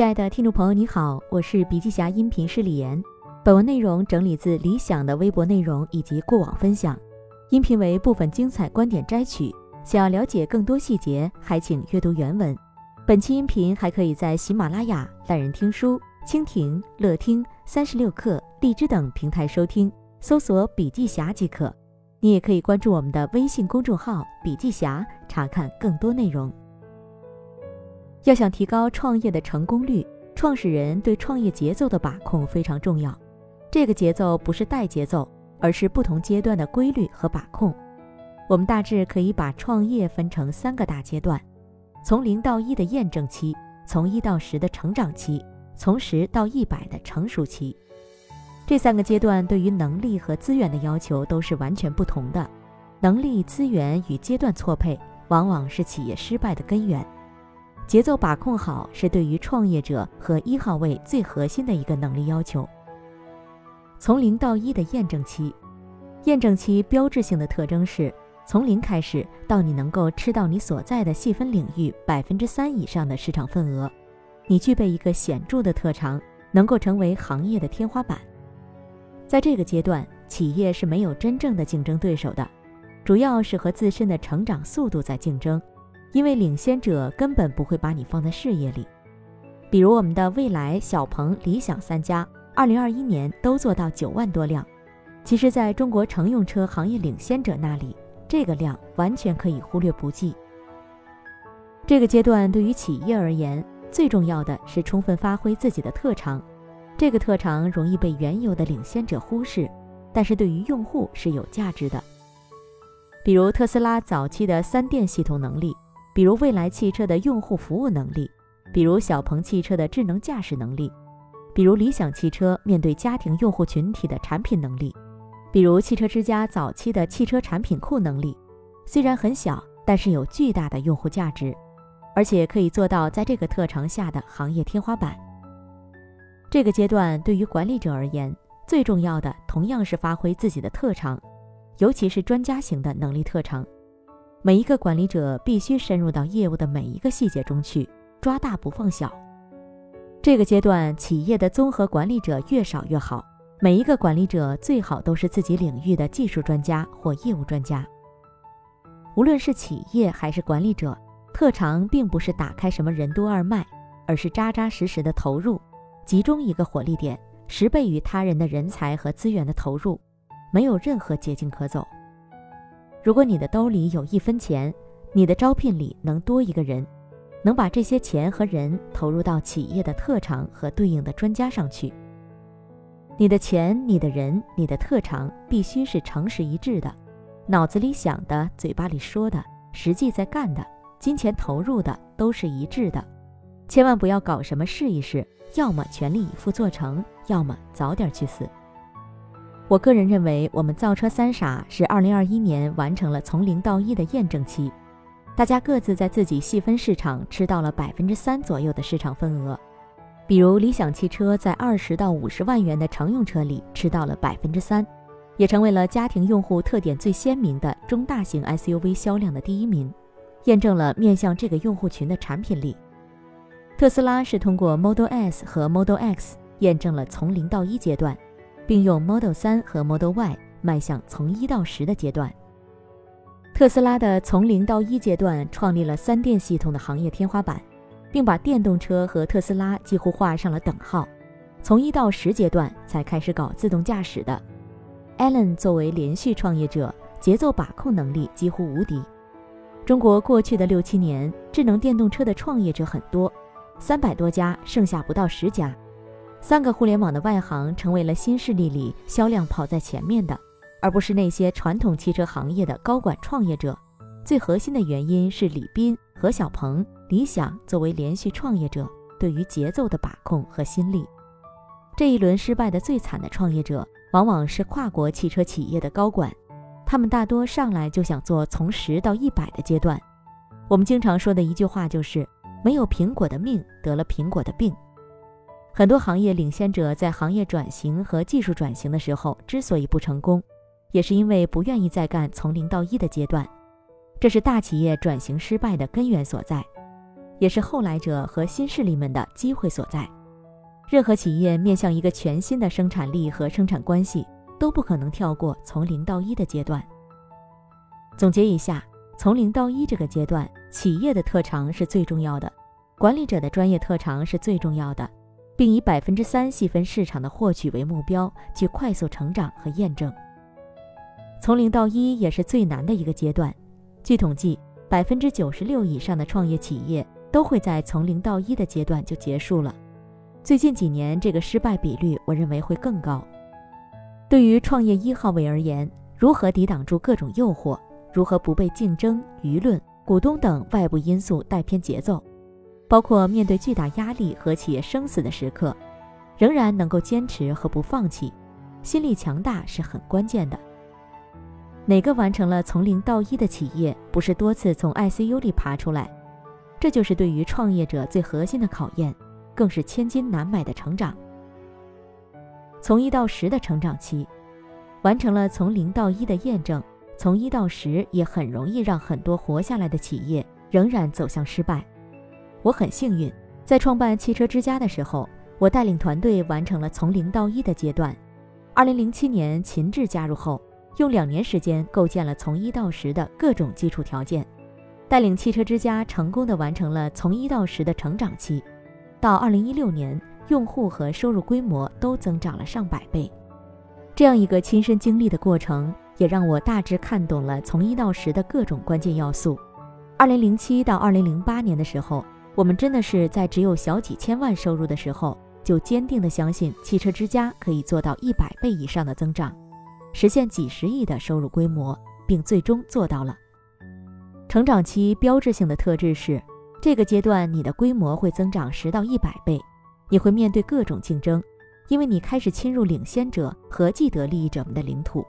亲爱的听众朋友，你好，我是笔记侠音频师李岩。本文内容整理自理想的微博内容以及过往分享，音频为部分精彩观点摘取。想要了解更多细节，还请阅读原文。本期音频还可以在喜马拉雅、懒人听书、蜻蜓、乐听、三十六课、荔枝等平台收听，搜索“笔记侠”即可。你也可以关注我们的微信公众号“笔记侠”，查看更多内容。要想提高创业的成功率，创始人对创业节奏的把控非常重要。这个节奏不是带节奏，而是不同阶段的规律和把控。我们大致可以把创业分成三个大阶段：从零到一的验证期，从一到十的成长期，从十到一百的成熟期。这三个阶段对于能力和资源的要求都是完全不同的。能力、资源与阶段错配，往往是企业失败的根源。节奏把控好是对于创业者和一号位最核心的一个能力要求。从零到一的验证期，验证期标志性的特征是从零开始到你能够吃到你所在的细分领域百分之三以上的市场份额，你具备一个显著的特长，能够成为行业的天花板。在这个阶段，企业是没有真正的竞争对手的，主要是和自身的成长速度在竞争。因为领先者根本不会把你放在视野里，比如我们的蔚来、小鹏、理想三家，二零二一年都做到九万多辆。其实，在中国乘用车行业领先者那里，这个量完全可以忽略不计。这个阶段对于企业而言，最重要的是充分发挥自己的特长。这个特长容易被原有的领先者忽视，但是对于用户是有价值的。比如特斯拉早期的三电系统能力。比如未来汽车的用户服务能力，比如小鹏汽车的智能驾驶能力，比如理想汽车面对家庭用户群体的产品能力，比如汽车之家早期的汽车产品库能力，虽然很小，但是有巨大的用户价值，而且可以做到在这个特长下的行业天花板。这个阶段对于管理者而言，最重要的同样是发挥自己的特长，尤其是专家型的能力特长。每一个管理者必须深入到业务的每一个细节中去，抓大不放小。这个阶段，企业的综合管理者越少越好。每一个管理者最好都是自己领域的技术专家或业务专家。无论是企业还是管理者，特长并不是打开什么任督二脉，而是扎扎实实的投入，集中一个火力点，十倍于他人的人才和资源的投入，没有任何捷径可走。如果你的兜里有一分钱，你的招聘里能多一个人，能把这些钱和人投入到企业的特长和对应的专家上去。你的钱、你的人、你的特长必须是诚实一致的，脑子里想的、嘴巴里说的、实际在干的、金钱投入的都是一致的。千万不要搞什么试一试，要么全力以赴做成，要么早点去死。我个人认为，我们造车三傻是二零二一年完成了从零到一的验证期，大家各自在自己细分市场吃到了百分之三左右的市场份额。比如理想汽车在二十到五十万元的乘用车里吃到了百分之三，也成为了家庭用户特点最鲜明的中大型 SUV 销量的第一名，验证了面向这个用户群的产品力。特斯拉是通过 Model S 和 Model X 验证了从零到一阶段。并用 Model 3和 Model Y 迈向从一到十的阶段。特斯拉的从零到一阶段创立了三电系统的行业天花板，并把电动车和特斯拉几乎画上了等号。从一到十阶段才开始搞自动驾驶的。Allen 作为连续创业者，节奏把控能力几乎无敌。中国过去的六七年，智能电动车的创业者很多，三百多家，剩下不到十家。三个互联网的外行成为了新势力里销量跑在前面的，而不是那些传统汽车行业的高管创业者。最核心的原因是李斌、何小鹏、理想作为连续创业者对于节奏的把控和心力。这一轮失败的最惨的创业者，往往是跨国汽车企业的高管，他们大多上来就想做从十到一百的阶段。我们经常说的一句话就是：没有苹果的命，得了苹果的病。很多行业领先者在行业转型和技术转型的时候之所以不成功，也是因为不愿意再干从零到一的阶段，这是大企业转型失败的根源所在。也是后来者和新势力们的机会所在。任何企业面向一个全新的生产力和生产关系，都不可能跳过从零到一的阶段。总结一下，从零到一这个阶段，企业的特长是最重要的，管理者的专业特长是最重要的，并以百分之三细分市场的获取为目标，去快速成长和验证。从零到一也是最难的一个阶段。据统计，百分之九十六以上的创业企业都会在从零到一的阶段就结束了。最近几年，这个失败比率我认为会更高。对于创业一号位而言，如何抵挡住各种诱惑，如何不被竞争、舆论、股东等外部因素带偏节奏，包括面对巨大压力和企业生死的时刻，仍然能够坚持和不放弃，心力强大是很关键的。哪个完成了从零到一的企业，不是多次从 ICU 里爬出来？这就是对于创业者最核心的考验，更是千金难买的成长。从一到十的成长期，完成了从零到一的验证，从一到十也很容易让很多活下来的企业仍然走向失败。我很幸运，在创办汽车之家的时候，我带领团队完成了从零到一的阶段。二零零七年，秦志加入后。用两年时间构建了从一到十的各种基础条件，带领汽车之家成功的完成了从一到十的成长期。到二零一六年，用户和收入规模都增长了上百倍。这样一个亲身经历的过程，也让我大致看懂了从一到十的各种关键要素。二零零七到二零零八年的时候，我们真的是在只有小几千万收入的时候，就坚定的相信汽车之家可以做到一百倍以上的增长。实现几十亿的收入规模，并最终做到了。成长期标志性的特质是，这个阶段你的规模会增长十到一百倍，你会面对各种竞争，因为你开始侵入领先者和既得利益者们的领土。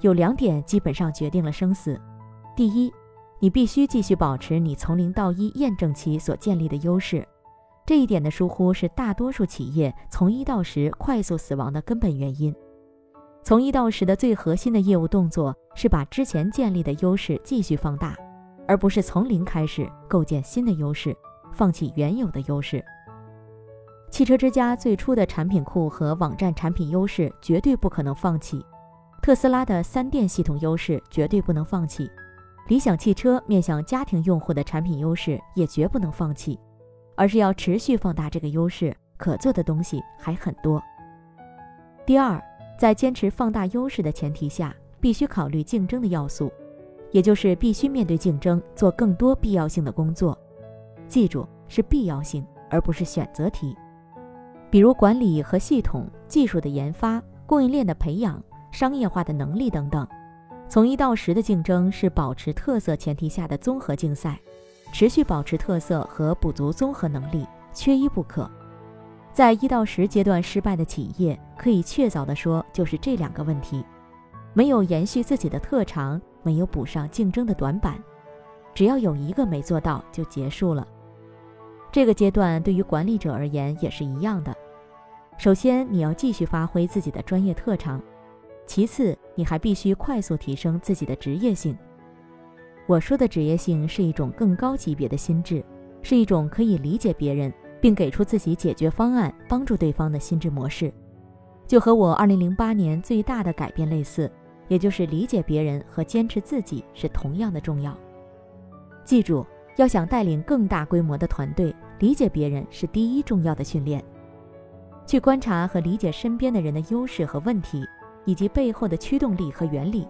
有两点基本上决定了生死：第一，你必须继续保持你从零到一验证期所建立的优势，这一点的疏忽是大多数企业从一到十快速死亡的根本原因。从一到十的最核心的业务动作是把之前建立的优势继续放大，而不是从零开始构建新的优势，放弃原有的优势。汽车之家最初的产品库和网站产品优势绝对不可能放弃，特斯拉的三电系统优势绝对不能放弃，理想汽车面向家庭用户的产品优势也绝不能放弃，而是要持续放大这个优势，可做的东西还很多。第二。在坚持放大优势的前提下，必须考虑竞争的要素，也就是必须面对竞争，做更多必要性的工作。记住，是必要性，而不是选择题。比如管理和系统、技术的研发、供应链的培养、商业化的能力等等。从一到十的竞争是保持特色前提下的综合竞赛，持续保持特色和补足综合能力，缺一不可。在一到十阶段失败的企业，可以确凿地说，就是这两个问题：没有延续自己的特长，没有补上竞争的短板。只要有一个没做到，就结束了。这个阶段对于管理者而言也是一样的。首先，你要继续发挥自己的专业特长；其次，你还必须快速提升自己的职业性。我说的职业性是一种更高级别的心智，是一种可以理解别人。并给出自己解决方案，帮助对方的心智模式，就和我2008年最大的改变类似，也就是理解别人和坚持自己是同样的重要。记住，要想带领更大规模的团队，理解别人是第一重要的训练。去观察和理解身边的人的优势和问题，以及背后的驱动力和原理，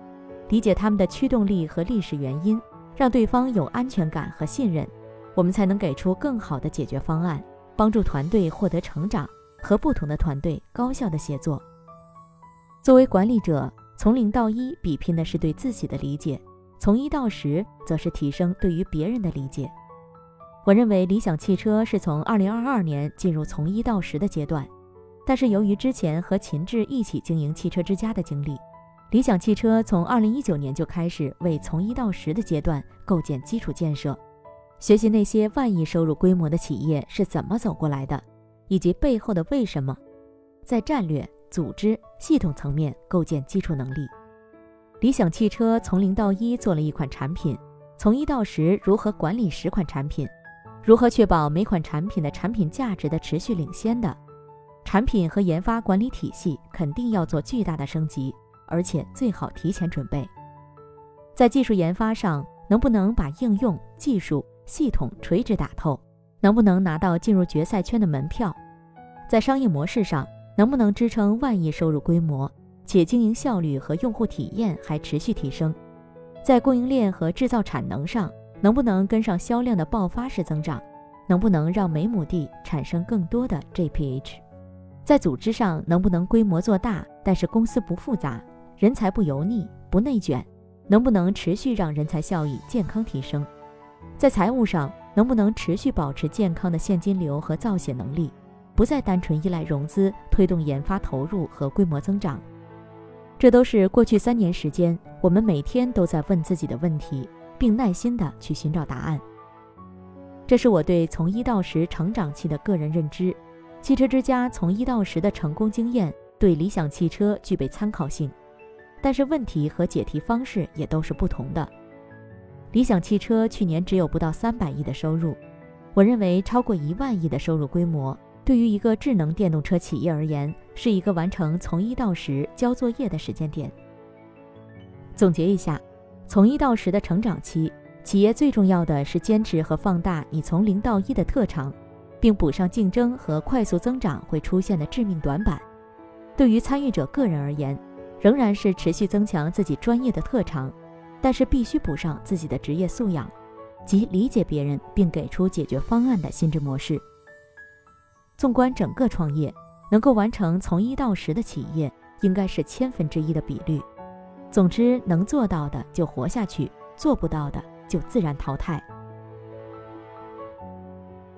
理解他们的驱动力和历史原因，让对方有安全感和信任，我们才能给出更好的解决方案。帮助团队获得成长，和不同的团队高效的协作。作为管理者，从零到一比拼的是对自己的理解，从一到十则是提升对于别人的理解。我认为理想汽车是从二零二二年进入从一到十的阶段，但是由于之前和秦志一起经营汽车之家的经历，理想汽车从二零一九年就开始为从一到十的阶段构建基础建设。学习那些万亿收入规模的企业是怎么走过来的，以及背后的为什么，在战略、组织、系统层面构建基础能力。理想汽车从零到一做了一款产品，从一到十如何管理十款产品，如何确保每款产品的产品价值的持续领先的？产品和研发管理体系肯定要做巨大的升级，而且最好提前准备。在技术研发上，能不能把应用、技术、系统垂直打透？能不能拿到进入决赛圈的门票？在商业模式上，能不能支撑万亿收入规模，且经营效率和用户体验还持续提升？在供应链和制造产能上，能不能跟上销量的爆发式增长？能不能让每亩地产生更多的 JPH？在组织上，能不能规模做大，但是公司不复杂，人才不油腻，不内卷？能不能持续让人才效益健康提升？在财务上，能不能持续保持健康的现金流和造血能力，不再单纯依赖融资推动研发投入和规模增长？这都是过去三年时间我们每天都在问自己的问题，并耐心地去寻找答案。这是我对从一到十成长期的个人认知。汽车之家从一到十的成功经验对理想汽车具备参考性，但是问题和解题方式也都是不同的。理想汽车去年只有不到三百亿的收入，我认为超过一万亿的收入规模，对于一个智能电动车企业而言，是一个完成从一到十交作业的时间点。总结一下，从一到十的成长期，企业最重要的是坚持和放大你从零到一的特长，并补上竞争和快速增长会出现的致命短板。对于参与者个人而言，仍然是持续增强自己专业的特长。但是必须补上自己的职业素养，即理解别人并给出解决方案的心智模式。纵观整个创业，能够完成从一到十的企业，应该是千分之一的比率。总之，能做到的就活下去，做不到的就自然淘汰。